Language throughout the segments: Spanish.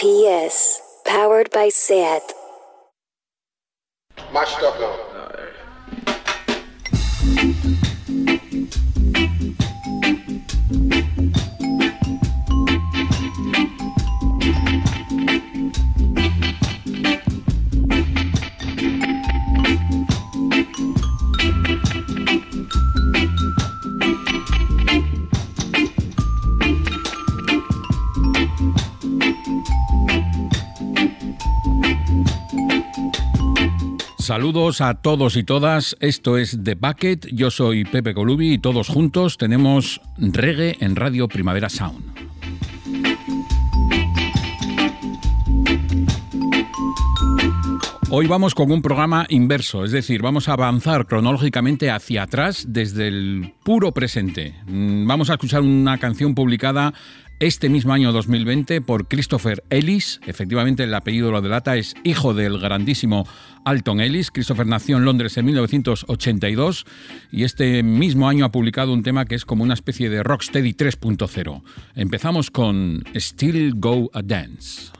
P.S. Powered by SAT. Saludos a todos y todas, esto es The Bucket, yo soy Pepe Colubi y todos juntos tenemos reggae en Radio Primavera Sound. Hoy vamos con un programa inverso, es decir, vamos a avanzar cronológicamente hacia atrás desde el puro presente. Mm, vamos a escuchar una canción publicada este mismo año 2020 por Christopher Ellis. Efectivamente, el apellido lo delata, es hijo del grandísimo Alton Ellis. Christopher nació en Londres en 1982 y este mismo año ha publicado un tema que es como una especie de Rocksteady 3.0. Empezamos con Still Go a Dance.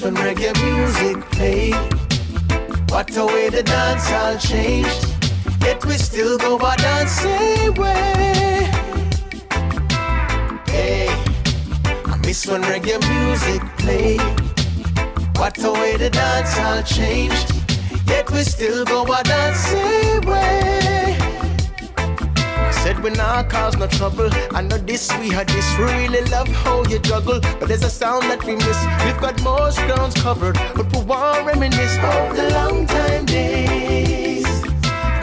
When reggae music play. What a way the dance all changed. Yet we still go by dancing way. Hey, I miss when reggae music play. What a way the dance all changed. Yet we still go by dancing way. Said we not cause no trouble. I know this, we had this. We really love how you juggle. But there's a sound that we miss. We've got most grounds covered. But we want reminisce of the long time days.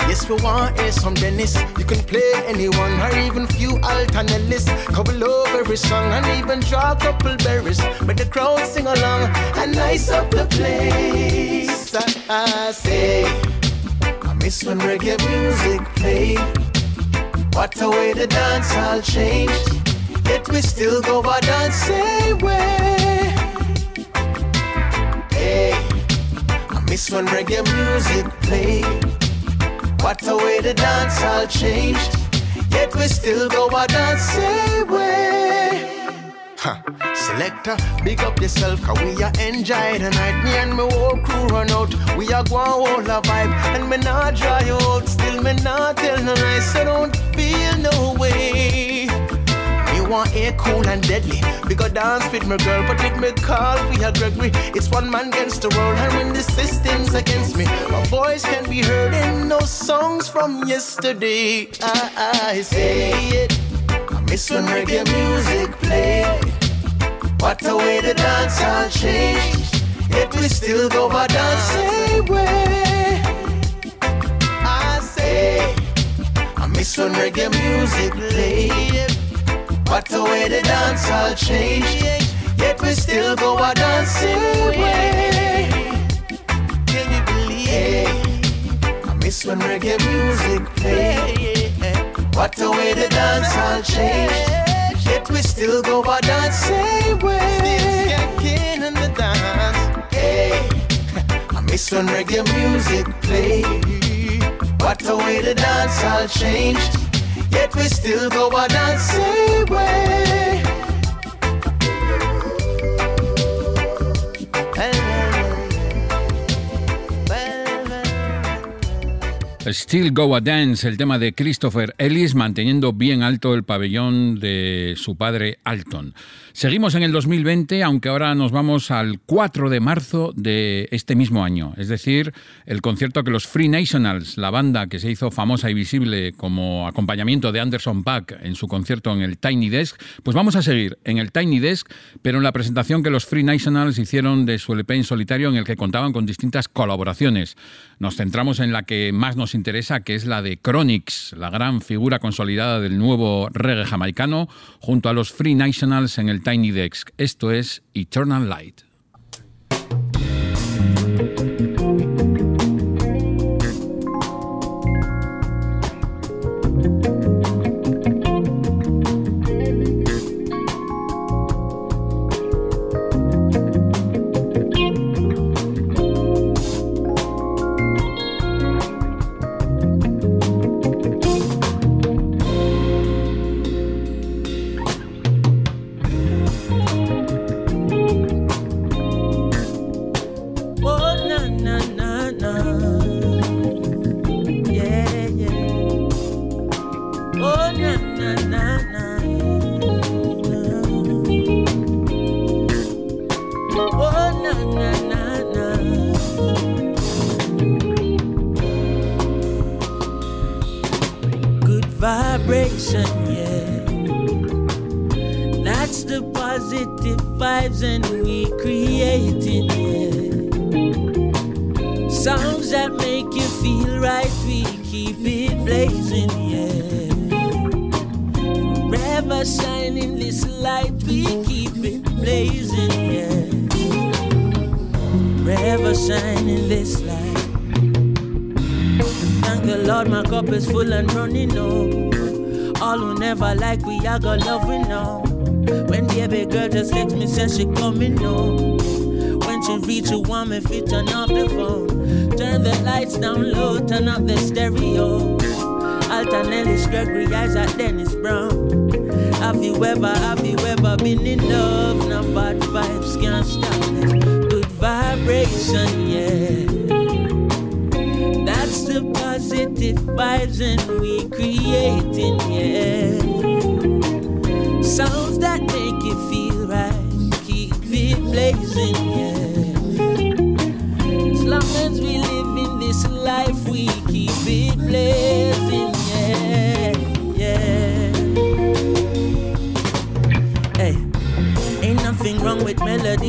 Yes, we want hear some Dennis. You can play anyone or even few alternate Couple over every song and even draw a couple berries. But the crowd sing along and nice up the place. I, I say, I miss when reggae music played. What a way the dance all changed. Yet we still go by dancing way. Hey, I miss when reggae music played. What a way the dance all changed. Yet we still go by dancing way. Selector, big up yourself, cause we are enjoy the night. Me and my whole crew run out. We are going hold a vibe, and me not dry out. Still, me not tell no lies, so don't feel no way. Me want air cool and deadly. We go dance with my girl, but with me call we are Gregory. It's one man against the world, and when the system's against me, my voice can be heard in no songs from yesterday. I, I say it. I miss when reggae music play. What a way the dance all changed. Yet we still go by dancing way. I say, I miss when reggae music played. What a way the dance all changed. Yet we still go by dancing way. Can you believe? I miss when reggae music played. What a way the dance all changed. Yet we still go by dancing way. Still in the dance. Hey, I miss when reggae music play. What a way the dance all changed. Yet we still go by dancing way. Still Go a Dance, el tema de Christopher Ellis, manteniendo bien alto el pabellón de su padre Alton. Seguimos en el 2020, aunque ahora nos vamos al 4 de marzo de este mismo año, es decir, el concierto que los Free Nationals, la banda que se hizo famosa y visible como acompañamiento de Anderson Paak en su concierto en el Tiny Desk, pues vamos a seguir en el Tiny Desk, pero en la presentación que los Free Nationals hicieron de su LP en solitario en el que contaban con distintas colaboraciones. Nos centramos en la que más nos interesa, que es la de Chronix, la gran figura consolidada del nuevo reggae jamaicano, junto a los Free Nationals en el Tiny Desk. Esto es Eternal Light.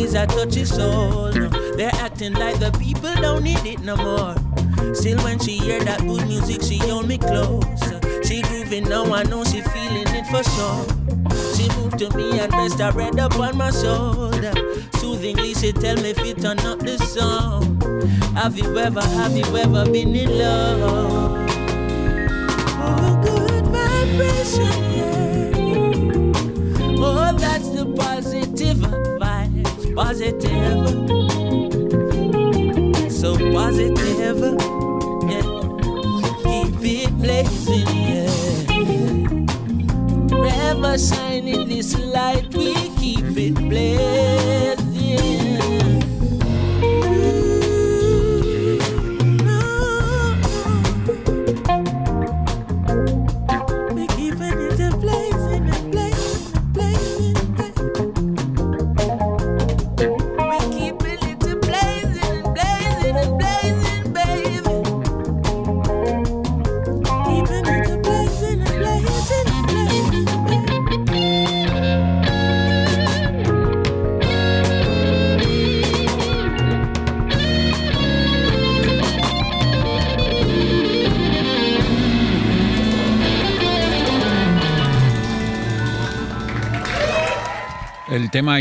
knees, I touch soul. They're acting like the people don't need it no more. Still, when she hear that good music, she hold me close. She grooving now, I know she feeling it for sure. She moved to me and rest her head upon my shoulder. Soothingly, she tell me if you turn up the song. Have you ever, have you ever been in love? Oh, good vibration. positive, so positive. Yeah. Keep it blazing, yeah. Forever shining this light, we keep it blazing.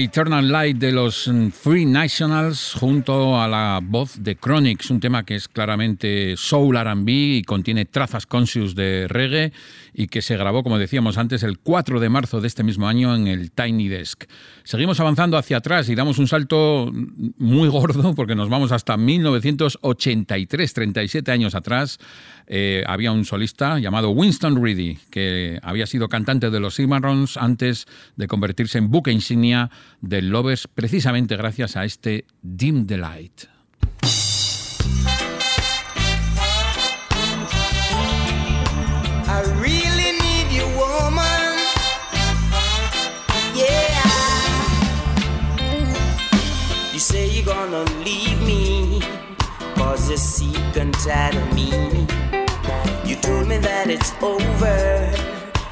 Eternal Light de los Free Nationals junto a la voz de Chronix, un tema que es claramente soul R&B y contiene trazas conscious de reggae y que se grabó, como decíamos antes, el 4 de marzo de este mismo año en el Tiny Desk. Seguimos avanzando hacia atrás y damos un salto muy gordo porque nos vamos hasta 1983, 37 años atrás, eh, había un solista llamado Winston Reedy, que había sido cantante de los Cimarrons antes de convertirse en buque insignia del Lovers, precisamente gracias a este Dim the Light. Gonna leave me, cause me. You told me that it's over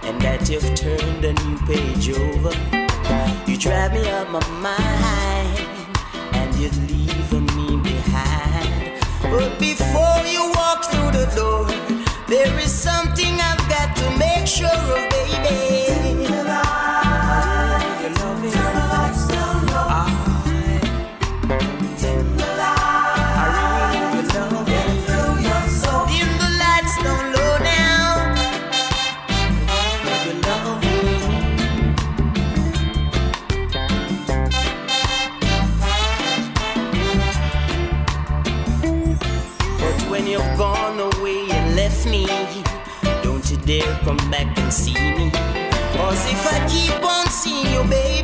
and that you've turned a new page over. Drive me up my mind and you're leaving me behind. But before you walk through the door, come back and see me. Cause if I keep on seeing you, baby,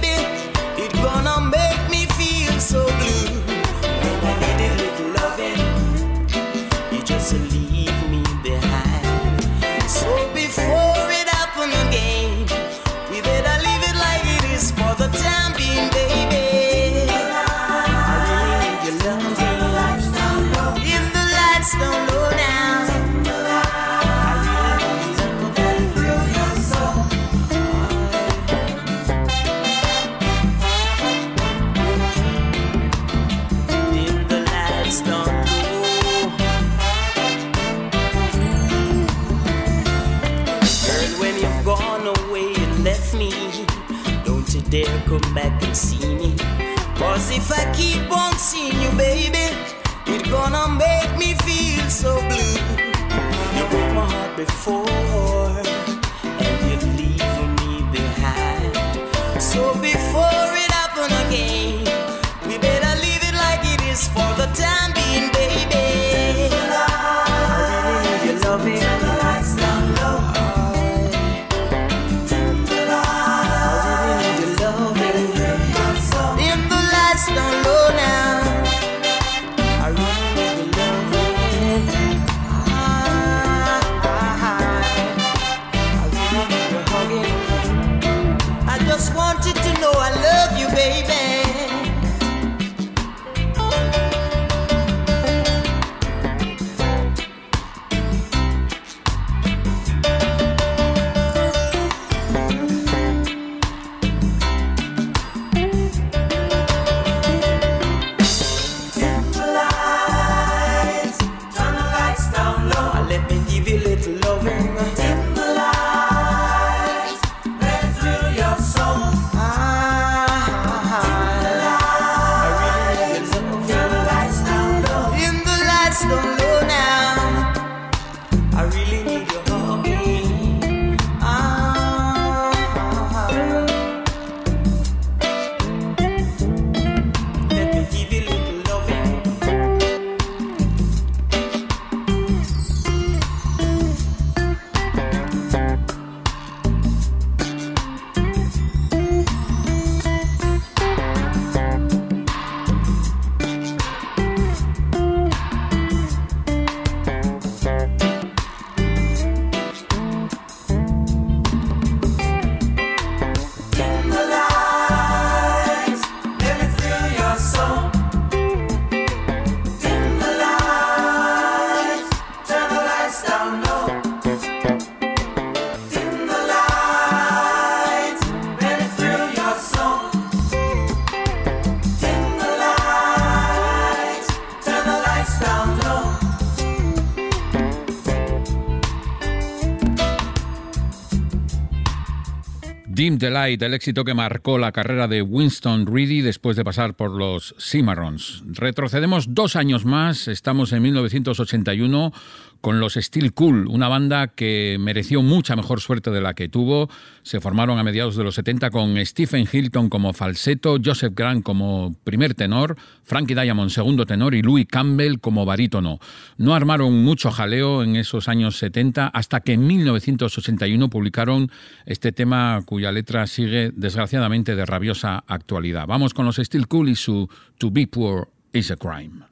Delight, el éxito que marcó la carrera de Winston Reedy después de pasar por los Cimarrons. Retrocedemos dos años más, estamos en 1981 con los Steel Cool, una banda que mereció mucha mejor suerte de la que tuvo. Se formaron a mediados de los 70 con Stephen Hilton como falseto, Joseph Grant como primer tenor, Frankie Diamond segundo tenor y Louis Campbell como barítono. No armaron mucho jaleo en esos años 70 hasta que en 1981 publicaron este tema cuya letra sigue desgraciadamente de rabiosa actualidad. Vamos con los Steel Cool y su To Be Poor is a Crime.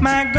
my girl.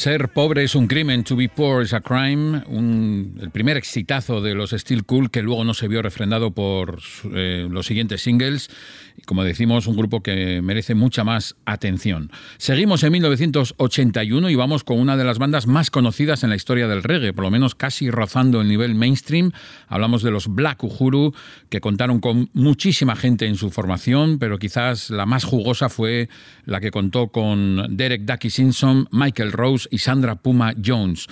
Ser pobre es un crimen, to be poor is a crime, un- el primer exitazo de los Steel Cool que luego no se vio refrendado por eh, los siguientes singles. Como decimos, un grupo que merece mucha más atención. Seguimos en 1981 y vamos con una de las bandas más conocidas en la historia del reggae, por lo menos casi rozando el nivel mainstream. Hablamos de los Black Uhuru, que contaron con muchísima gente en su formación, pero quizás la más jugosa fue la que contó con Derek Ducky Simpson, Michael Rose y Sandra Puma Jones.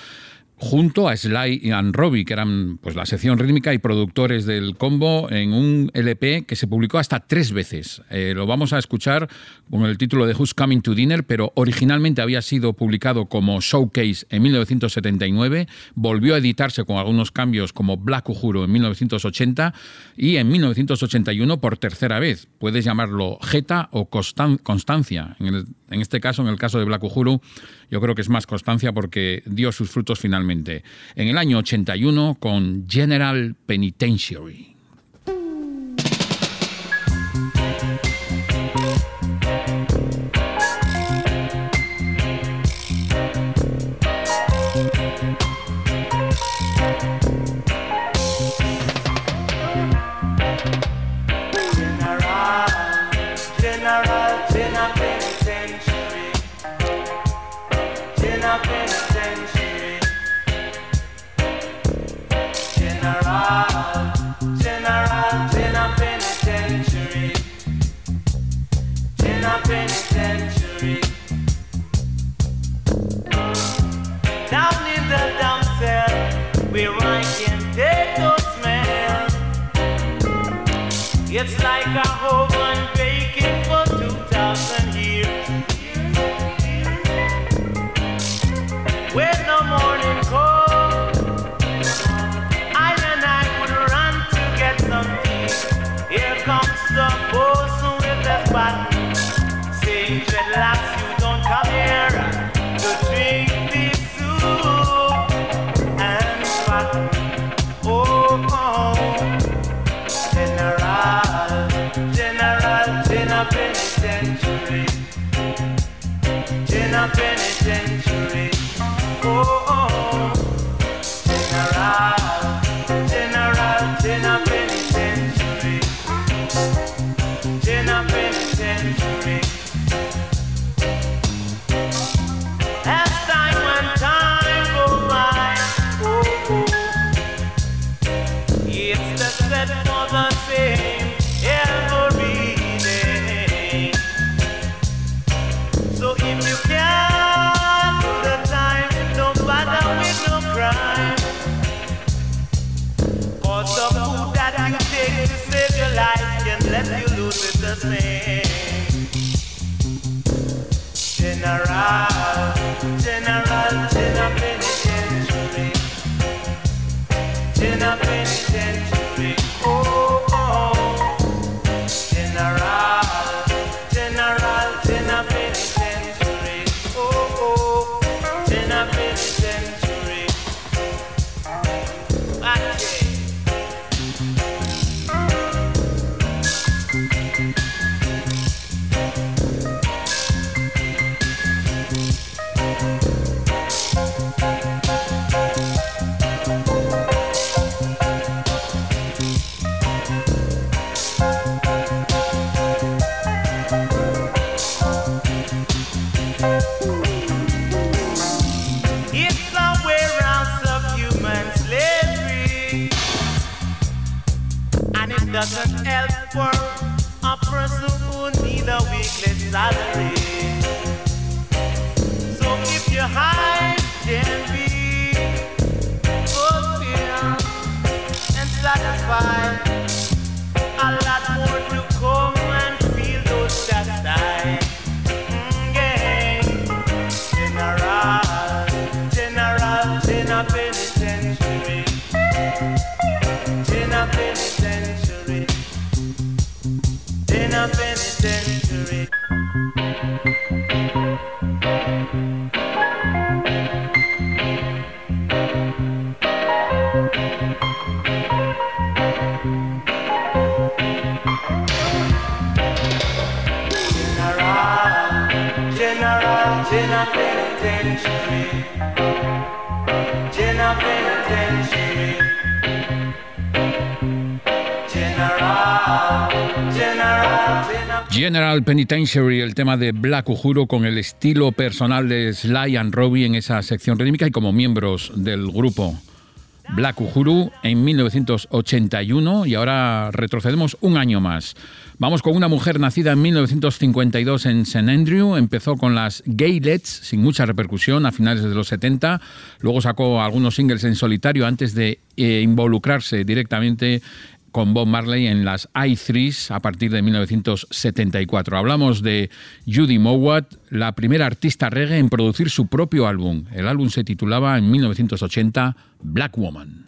Junto a Sly y Robbie, que eran pues, la sección rítmica y productores del combo, en un LP que se publicó hasta tres veces. Eh, lo vamos a escuchar con el título de Who's Coming to Dinner, pero originalmente había sido publicado como Showcase en 1979, volvió a editarse con algunos cambios como Black Uhuru en 1980 y en 1981 por tercera vez. Puedes llamarlo Jeta o Constan- Constancia. En, en este caso, en el caso de Black Uhuru, yo creo que es más constancia porque dio sus frutos finalmente. En el año 81 con General Penitentiary. General Penitentiary, el tema de Black Uhuru con el estilo personal de Sly and Robbie en esa sección rítmica y como miembros del grupo Black Uhuru en 1981 y ahora retrocedemos un año más. Vamos con una mujer nacida en 1952 en St. Andrew, empezó con las Gaylets sin mucha repercusión a finales de los 70, luego sacó algunos singles en solitario antes de eh, involucrarse directamente con Bob Marley en las I3s a partir de 1974. Hablamos de Judy Mowat, la primera artista reggae en producir su propio álbum. El álbum se titulaba en 1980 Black Woman.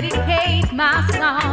dedicate my song.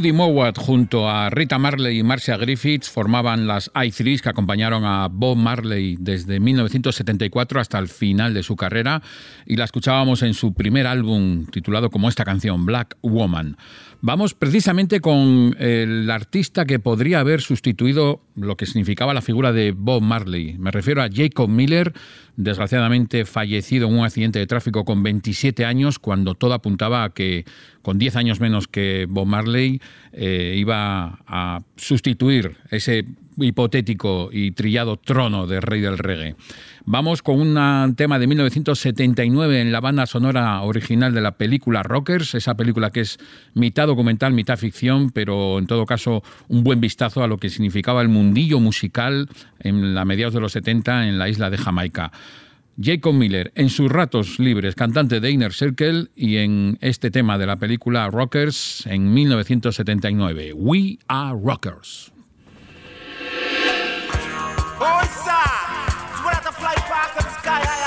Judy Mowat junto a Rita Marley y Marcia Griffiths formaban las I3 que acompañaron a Bob Marley desde 1974 hasta el final de su carrera y la escuchábamos en su primer álbum titulado como esta canción, Black Woman. Vamos precisamente con el artista que podría haber sustituido lo que significaba la figura de Bob Marley. Me refiero a Jacob Miller, desgraciadamente fallecido en un accidente de tráfico con 27 años, cuando todo apuntaba a que con 10 años menos que Bob Marley eh, iba a sustituir ese hipotético y trillado trono de rey del reggae. Vamos con un tema de 1979 en la banda sonora original de la película Rockers, esa película que es mitad documental, mitad ficción, pero en todo caso un buen vistazo a lo que significaba el mundillo musical en la mediados de los 70 en la isla de Jamaica. Jacob Miller, en sus ratos libres, cantante de Inner Circle, y en este tema de la película Rockers en 1979, We Are Rockers. Sky,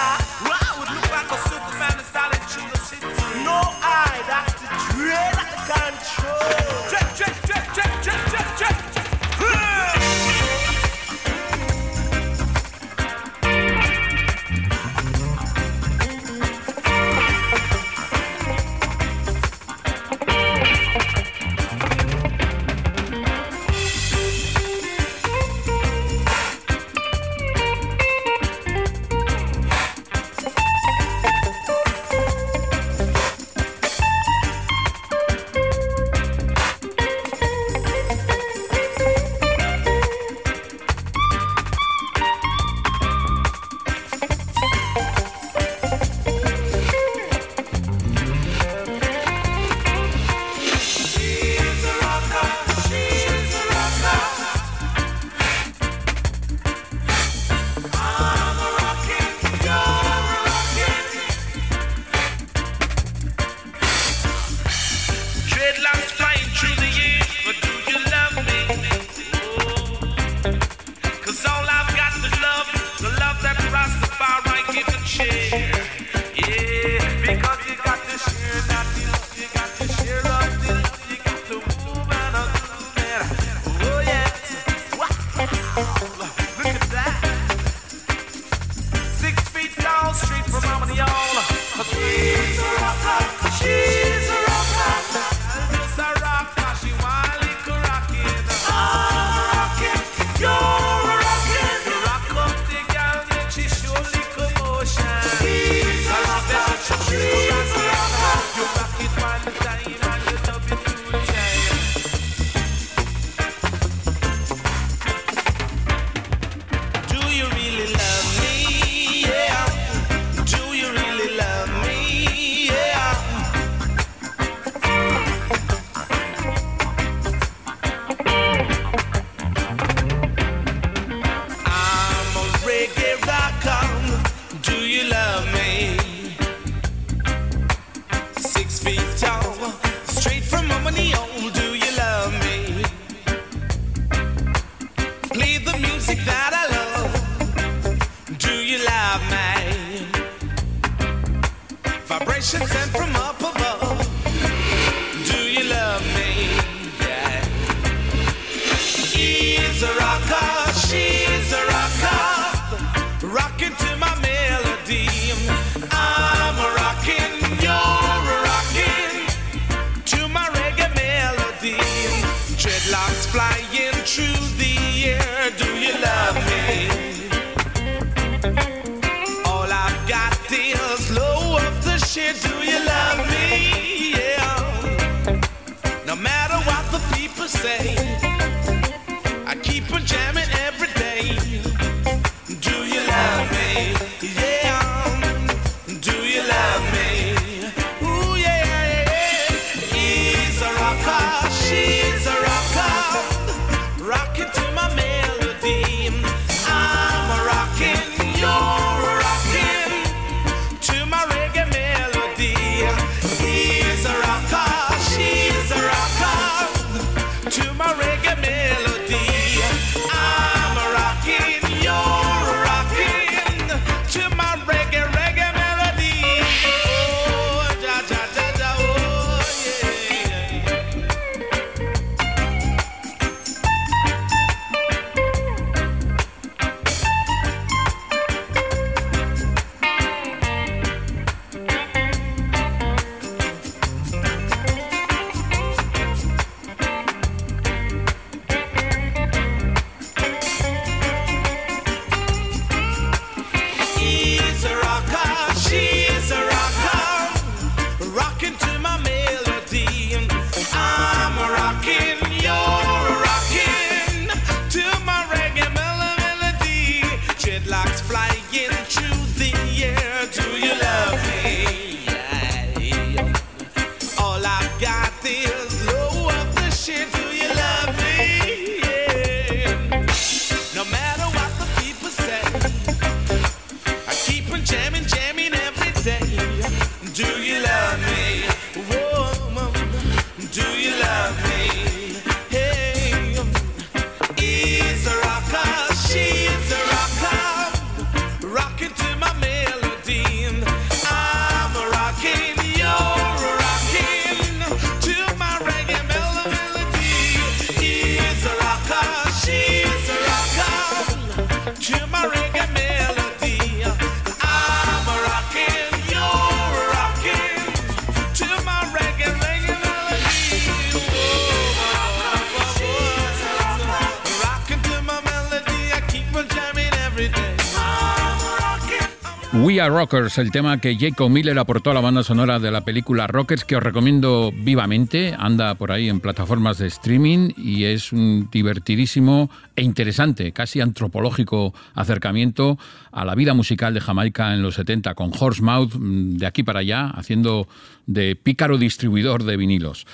We Are Rockers, el tema que Jacob Miller aportó a la banda sonora de la película Rockers, que os recomiendo vivamente. Anda por ahí en plataformas de streaming y es un divertidísimo e interesante, casi antropológico acercamiento a la vida musical de Jamaica en los 70, con Horsemouth mm, de aquí para allá, haciendo de pícaro distribuidor de vinilos.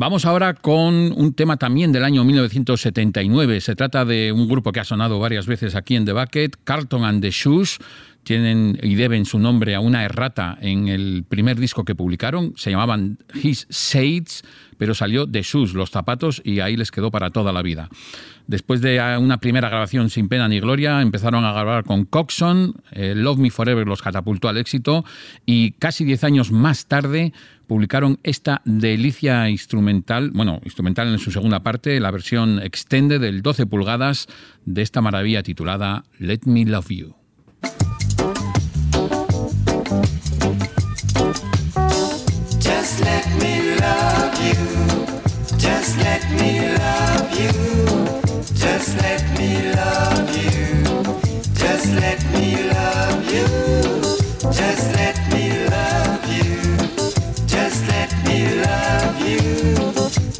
Vamos ahora con un tema también del año 1979. Se trata de un grupo que ha sonado varias veces aquí en The Bucket, Carlton and the Shoes tienen y deben su nombre a una errata en el primer disco que publicaron. Se llamaban His Shades, pero salió de sus los zapatos y ahí les quedó para toda la vida. Después de una primera grabación sin pena ni gloria, empezaron a grabar con Coxon, eh, Love Me Forever los catapultó al éxito y casi diez años más tarde publicaron esta delicia instrumental, bueno, instrumental en su segunda parte, la versión extended del 12 pulgadas de esta maravilla titulada Let Me Love You. Just let me love you. Just let me love you. Just let me love you. Just let me love you. Let me love you.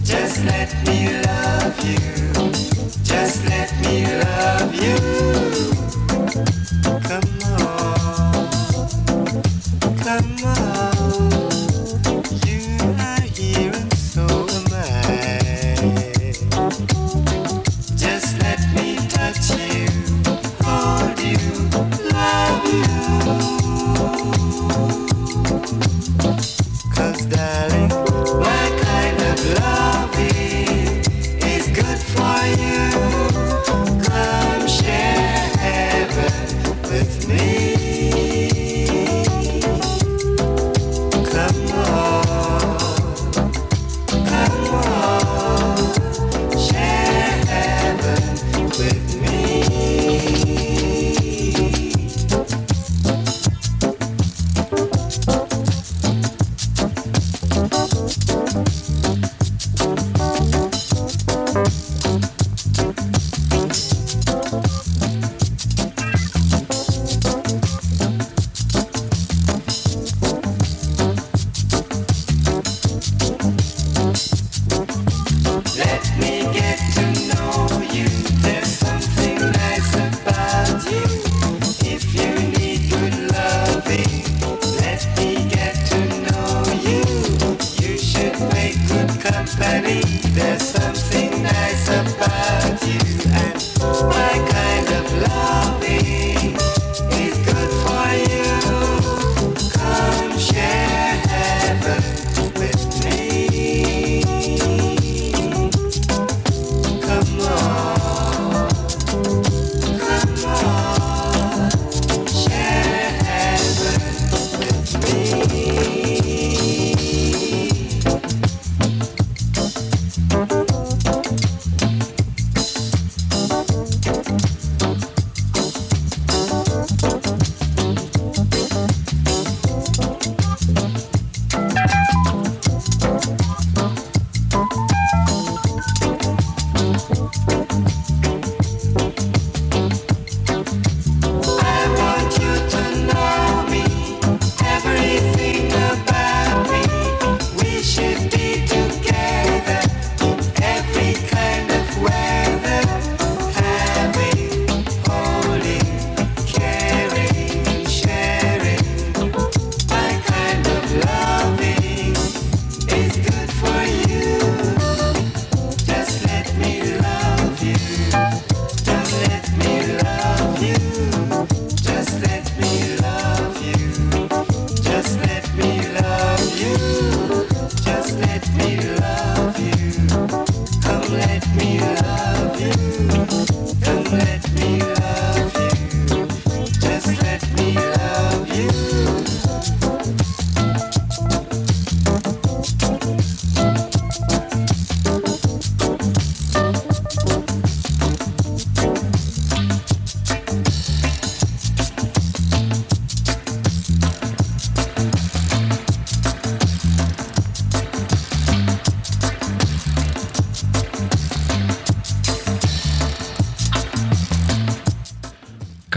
Just let me love you. Just let me love you. Come on.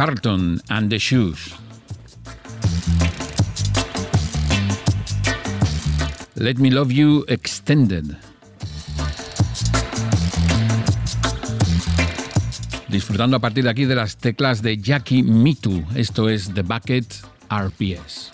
Carton and the Shoes. Let Me Love You Extended. Disfrutando a partir de aquí de las teclas de Jackie Mitu. Esto es The Bucket RPS.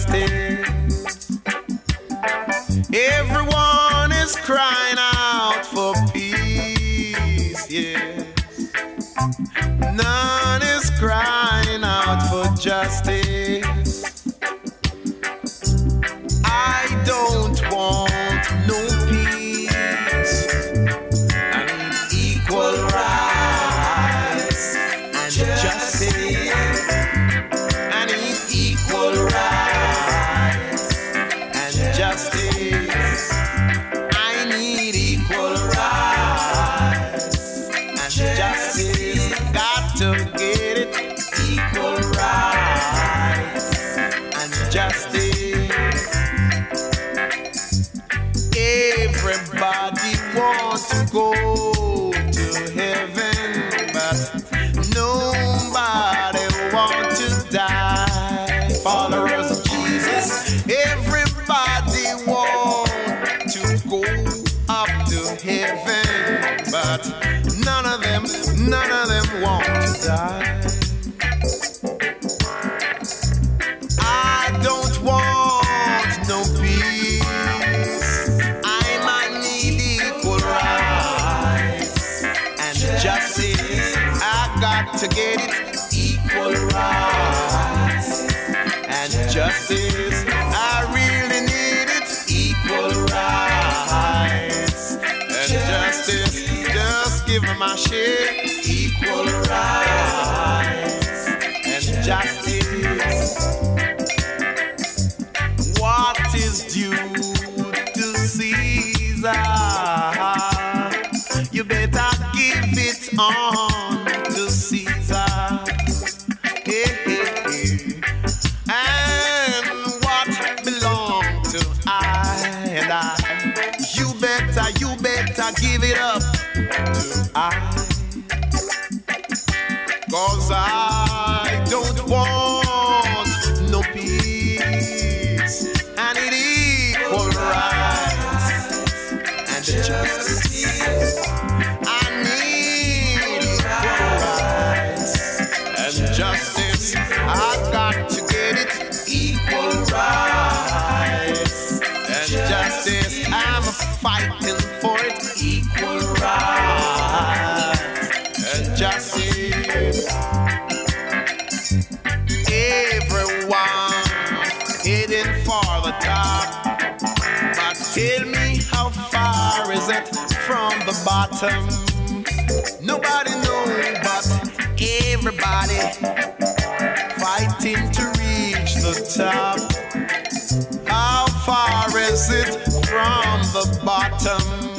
stay. share equal rights and justice. What is due to Caesar? You better give it on to Caesar. Hey, hey, hey. And what belongs to I and I? You better, you better give it up. goza. bottom. Nobody knows, but everybody fighting to reach the top. How far is it from the bottom?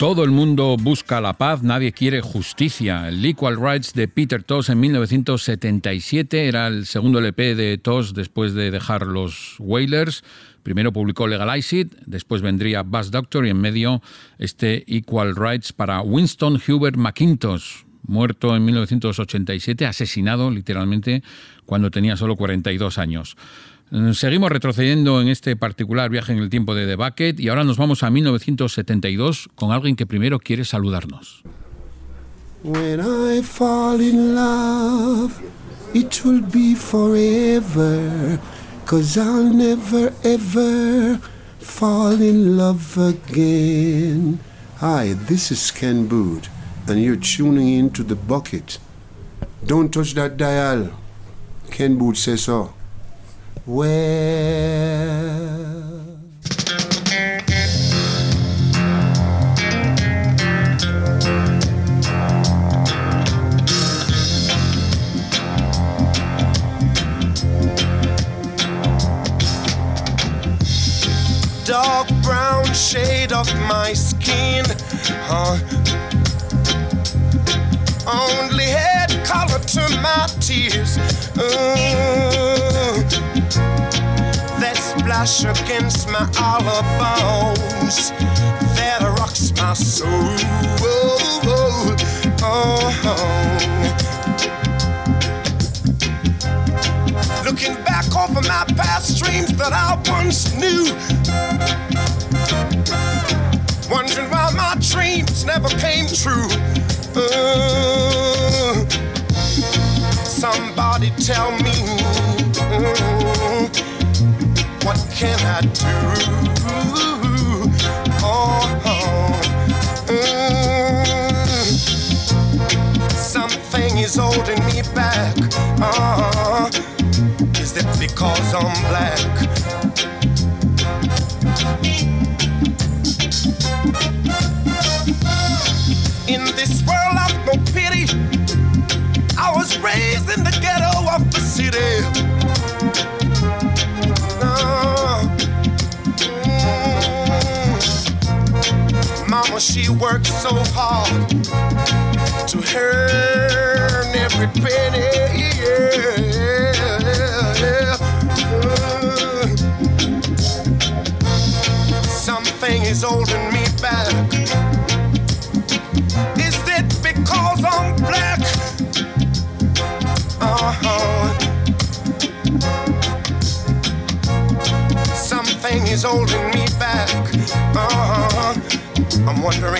Todo el mundo busca la paz, nadie quiere justicia. El Equal Rights de Peter Tosh en 1977 era el segundo LP de Tosh después de dejar los Wailers. Primero publicó Legalize It, después vendría Bass Doctor y en medio este Equal Rights para Winston Hubert McIntosh, muerto en 1987, asesinado literalmente cuando tenía solo 42 años. Seguimos retrocediendo en este particular viaje en el tiempo de The Bucket y ahora nos vamos a 1972 con alguien que primero quiere saludarnos. When I fall in love, it will be forever. Cause I'll never ever fall in love again. Hi, this is Ken Boot, and you're tuning in to the bucket. Don't touch that dial. Ken Boot says so. Well. dark brown shade of my skin. Only head color to my tears. Uh, splash against my olive bones that rocks my soul. Oh, Looking back over my past dreams that I once knew. Wondering why my dreams never came true. Uh, somebody tell me, uh, what can I do? Oh, uh, something is holding me back. Uh, is it because I'm black? Mm, she worked so hard to earn every penny. Uh, Something is holding me back. Is it because I'm black? Uh-huh. Something is holding wondering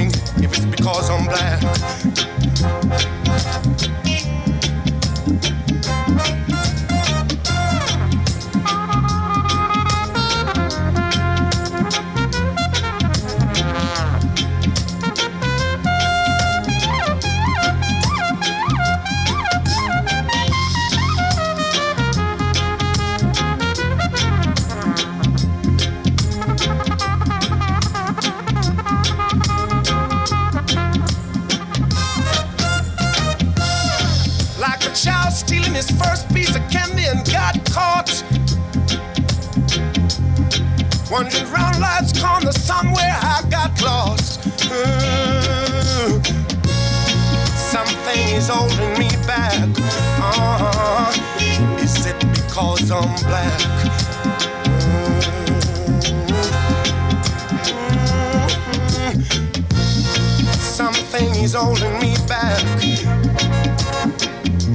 Is holding me back.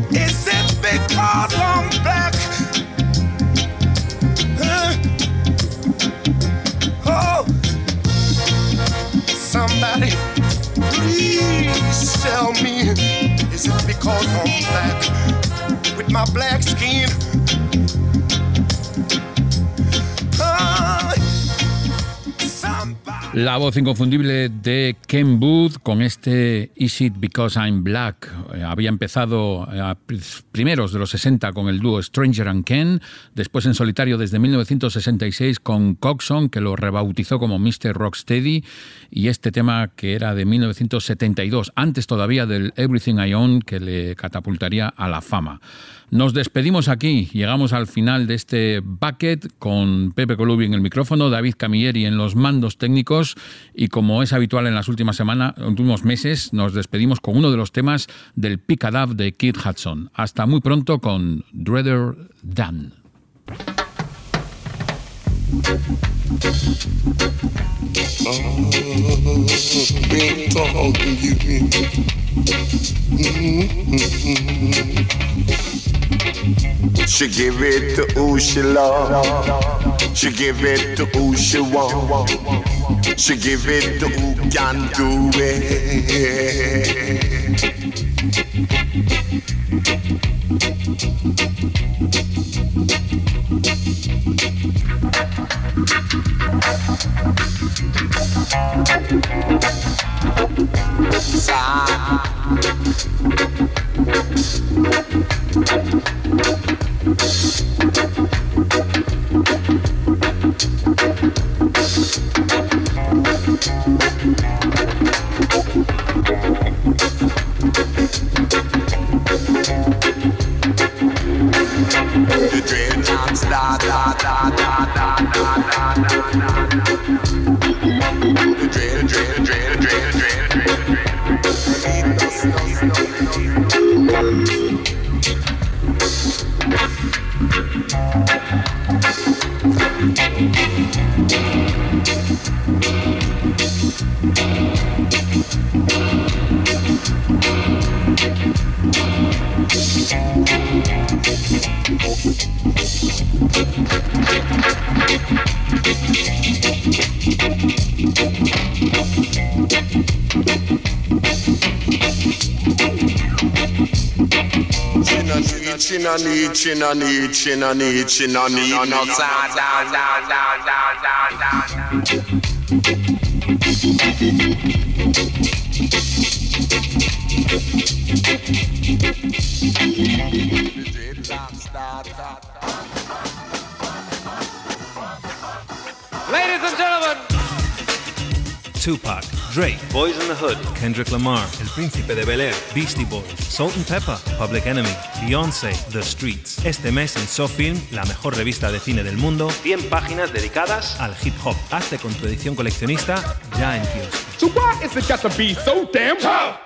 Is it because I'm black? Huh? Oh, somebody, please tell me, is it because I'm black with my black skin? La voz inconfundible de Ken Booth con este Is It Because I'm Black. Eh, había empezado eh, a pr- primeros de los 60 con el dúo Stranger and Ken, después en solitario desde 1966 con Coxon, que lo rebautizó como Mr. Rocksteady, y este tema que era de 1972, antes todavía del Everything I Own, que le catapultaría a la fama. Nos despedimos aquí, llegamos al final de este bucket con Pepe Colubi en el micrófono, David Camilleri en los mandos técnicos y como es habitual en las últimas semanas, últimos meses, nos despedimos con uno de los temas del Picadav de Kid Hudson. Hasta muy pronto con Dreader Dan. Been talking you. She give it to who she love. She give it to who she want. She give it to who can do it. Sa. Ladies and gentlemen, Tupac. Drake, Boys in the Hood, Kendrick Lamar, El Príncipe de Bel Air, Beastie Boys, Salt and Pepper, Public Enemy, Beyoncé, The Streets. Este mes en SoFilm, la mejor revista de cine del mundo, 100 páginas dedicadas al hip hop. Hazte con tu edición coleccionista ya en kiosco. so why is it got to be so damn tough?